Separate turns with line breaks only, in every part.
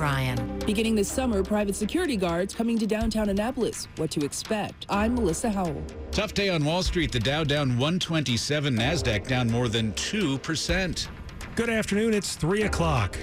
O'Brien.
Beginning this summer, private security guards coming to downtown Annapolis. What to expect. I'm Melissa Howell.
Tough day on Wall Street. The Dow down 127, NASDAQ down more than 2%.
Good afternoon. It's 3 o'clock.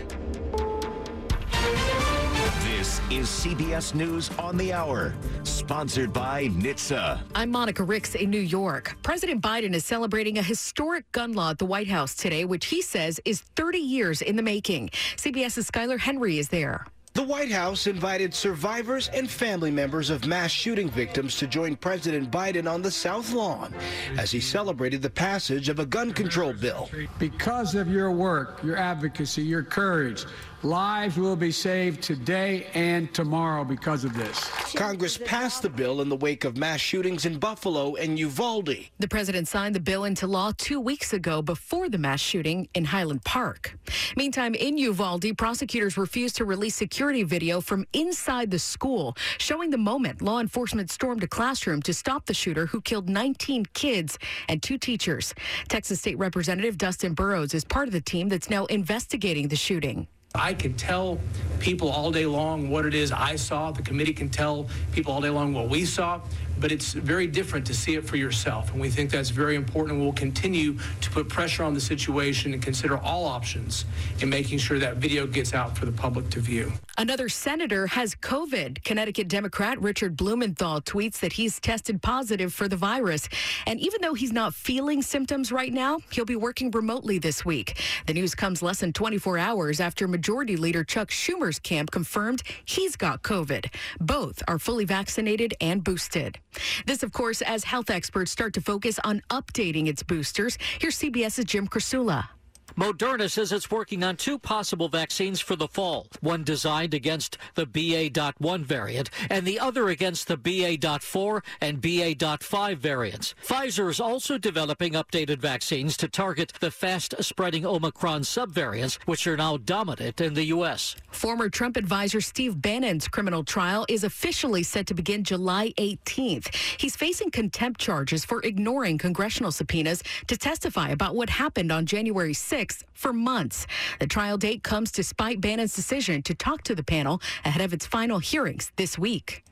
This is CBS News on the Hour, sponsored by NHTSA.
I'm Monica Ricks in New York. President Biden is celebrating a historic gun law at the White House today, which he says is 30 years in the making. CBS's Skyler Henry is there.
The White House invited survivors and family members of mass shooting victims to join President Biden on the South Lawn as he celebrated the passage of a gun control bill.
Because of your work, your advocacy, your courage, Lives will be saved today and tomorrow because of this.
Congress passed the bill in the wake of mass shootings in Buffalo and Uvalde.
The president signed the bill into law two weeks ago before the mass shooting in Highland Park. Meantime, in Uvalde, prosecutors refused to release security video from inside the school showing the moment law enforcement stormed a classroom to stop the shooter who killed 19 kids and two teachers. Texas State Representative Dustin Burrows is part of the team that's now investigating the shooting.
I can tell people all day long what it is I saw. The committee can tell people all day long what we saw but it's very different to see it for yourself. And we think that's very important. We'll continue to put pressure on the situation and consider all options in making sure that video gets out for the public to view.
Another senator has COVID. Connecticut Democrat Richard Blumenthal tweets that he's tested positive for the virus. And even though he's not feeling symptoms right now, he'll be working remotely this week. The news comes less than 24 hours after Majority Leader Chuck Schumer's camp confirmed he's got COVID. Both are fully vaccinated and boosted. This, of course, as health experts start to focus on updating its boosters. Here's CBS's Jim Krasula.
Moderna says it's working on two possible vaccines for the fall, one designed against the BA.1 variant and the other against the BA.4 and BA.5 variants. Pfizer is also developing updated vaccines to target the fast spreading Omicron subvariants, which are now dominant in the U.S.
Former Trump advisor Steve Bannon's criminal trial is officially set to begin July 18th. He's facing contempt charges for ignoring congressional subpoenas to testify about what happened on January 6th for months. The trial date comes despite Bannon's decision to talk to the panel ahead of its final hearings this week.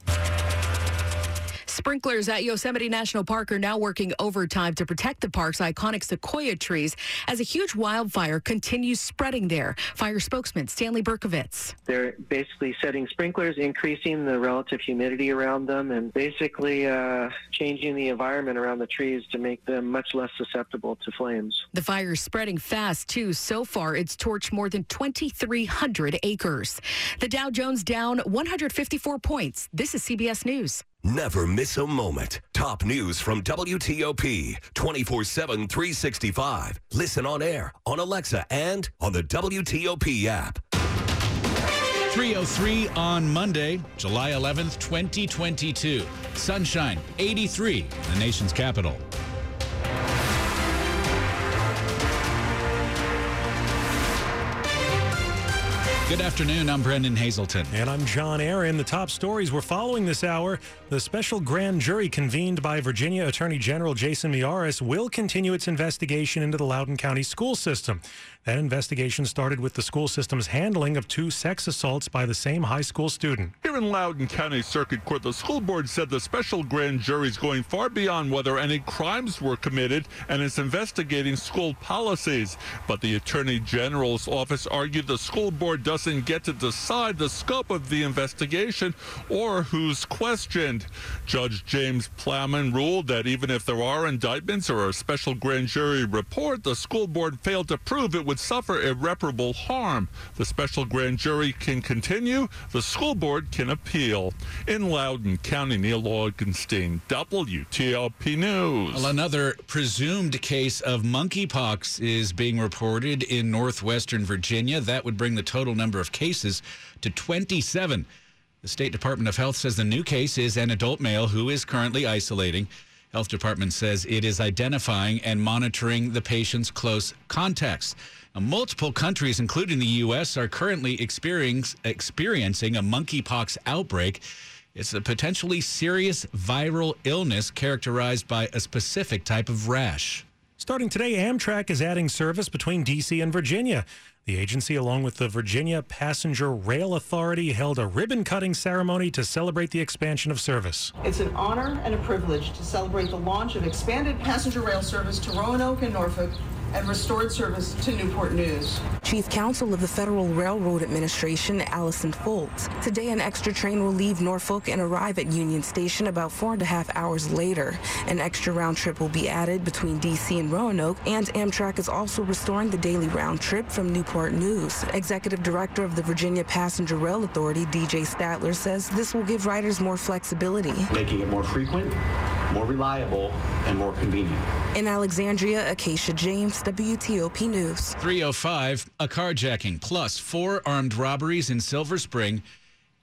Sprinklers at Yosemite National Park are now working overtime to protect the park's iconic sequoia trees as a huge wildfire continues spreading there. Fire spokesman Stanley Berkovitz.
They're basically setting sprinklers, increasing the relative humidity around them, and basically uh, changing the environment around the trees to make them much less susceptible to flames.
The fire is spreading fast, too. So far, it's torched more than 2,300 acres. The Dow Jones down 154 points. This is CBS News.
Never miss a moment. Top news from WTOP 24 7, 365. Listen on air, on Alexa, and on the WTOP app.
303 on Monday, July 11th, 2022. Sunshine, 83, the nation's capital. Good afternoon. I'm Brennan Haselton.
And I'm John Aaron. The top stories we're following this hour. The special grand jury convened by Virginia Attorney General Jason Miyares will continue its investigation into the Loudoun County school system. That investigation started with the school system's handling of two sex assaults by the same high school student.
Here in Loudoun County Circuit Court, the school board said the special grand jury is going far beyond whether any crimes were committed and is investigating school policies. But the Attorney General's office argued the school board doesn't get to decide the scope of the investigation or who's questioned. Judge James Plowman ruled that even if there are indictments or a special grand jury report, the school board failed to prove it was would suffer irreparable harm. The special grand jury can continue. The school board can appeal. In Loudoun County, Neil Augenstein, WTOP News.
Well, another presumed case of monkeypox is being reported in northwestern Virginia. That would bring the total number of cases to 27. The State Department of Health says the new case is an adult male who is currently isolating. Health Department says it is identifying and monitoring the patient's close contacts. Now, multiple countries, including the U.S., are currently experiencing a monkeypox outbreak. It's a potentially serious viral illness characterized by a specific type of rash.
Starting today, Amtrak is adding service between D.C. and Virginia. The agency, along with the Virginia Passenger Rail Authority, held a ribbon cutting ceremony to celebrate the expansion of service.
It's an honor and a privilege to celebrate the launch of expanded passenger rail service to Roanoke and Norfolk and restored service to Newport News.
Chief Counsel of the Federal Railroad Administration, Allison Fultz. Today, an extra train will leave Norfolk and arrive at Union Station about four and a half hours later. An extra round trip will be added between D.C. and Roanoke, and Amtrak is also restoring the daily round trip from Newport News. Executive Director of the Virginia Passenger Rail Authority, DJ Stadtler, says this will give riders more flexibility.
Making it more frequent, more reliable, and more convenient.
In Alexandria, Acacia James, WTOP News.
305, a carjacking plus four armed robberies in Silver Spring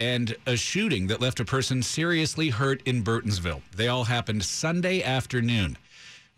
and a shooting that left a person seriously hurt in Burtonsville. They all happened Sunday afternoon.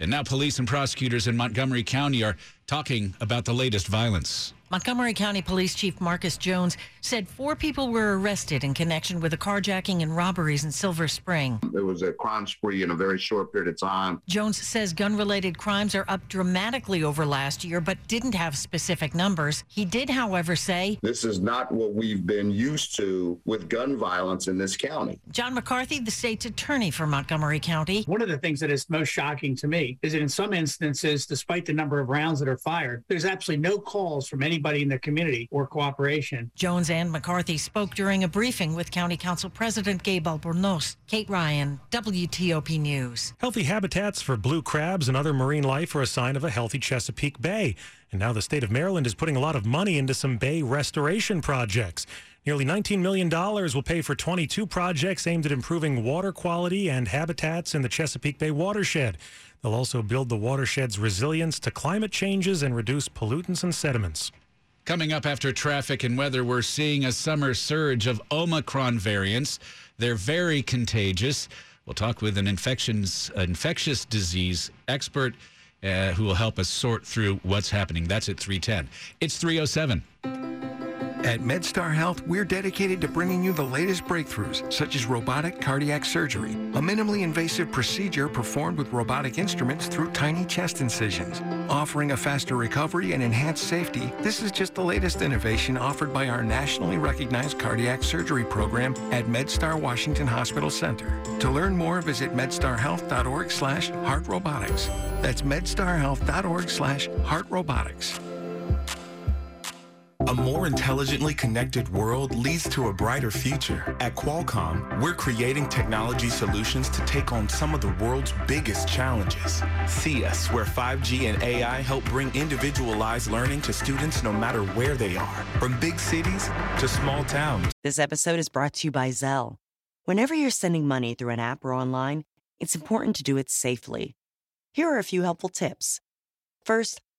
And now police and prosecutors in Montgomery County are talking about the latest violence.
Montgomery County Police Chief Marcus Jones said four people were arrested in connection with a carjacking and robberies in Silver Spring.
There was a crime spree in a very short period of time.
Jones says gun related crimes are up dramatically over last year, but didn't have specific numbers. He did, however, say
this is not what we've been used to with gun violence in this county.
John McCarthy, the state's attorney for Montgomery County.
One of the things that is most shocking to me is that in some instances, despite the number of rounds that are fired, there's absolutely no calls from anybody in the community or cooperation.
Jones and McCarthy spoke during a briefing with County Council President Gabe Albornoz. Kate Ryan, WTOP News.
Healthy habitats for blue crabs and other marine life are a sign of a healthy Chesapeake Bay. And now the state of Maryland is putting a lot of money into some bay restoration projects. Nearly $19 million will pay for 22 projects aimed at improving water quality and habitats in the Chesapeake Bay watershed. They'll also build the watershed's resilience to climate changes and reduce pollutants and sediments.
Coming up after traffic and weather, we're seeing a summer surge of Omicron variants. They're very contagious. We'll talk with an infections, infectious disease expert uh, who will help us sort through what's happening. That's at 310. It's 307.
At MedStar Health, we're dedicated to bringing you the latest breakthroughs, such as robotic cardiac surgery, a minimally invasive procedure performed with robotic instruments through tiny chest incisions. Offering a faster recovery and enhanced safety, this is just the latest innovation offered by our nationally recognized cardiac surgery program at MedStar Washington Hospital Center. To learn more, visit medstarhealth.org slash heartrobotics. That's medstarhealth.org slash heartrobotics.
A more intelligently connected world leads to a brighter future. At Qualcomm, we're creating technology solutions to take on some of the world's biggest challenges. See us, where 5G and AI help bring individualized learning to students no matter where they are, from big cities to small towns.
This episode is brought to you by Zelle. Whenever you're sending money through an app or online, it's important to do it safely. Here are a few helpful tips. First,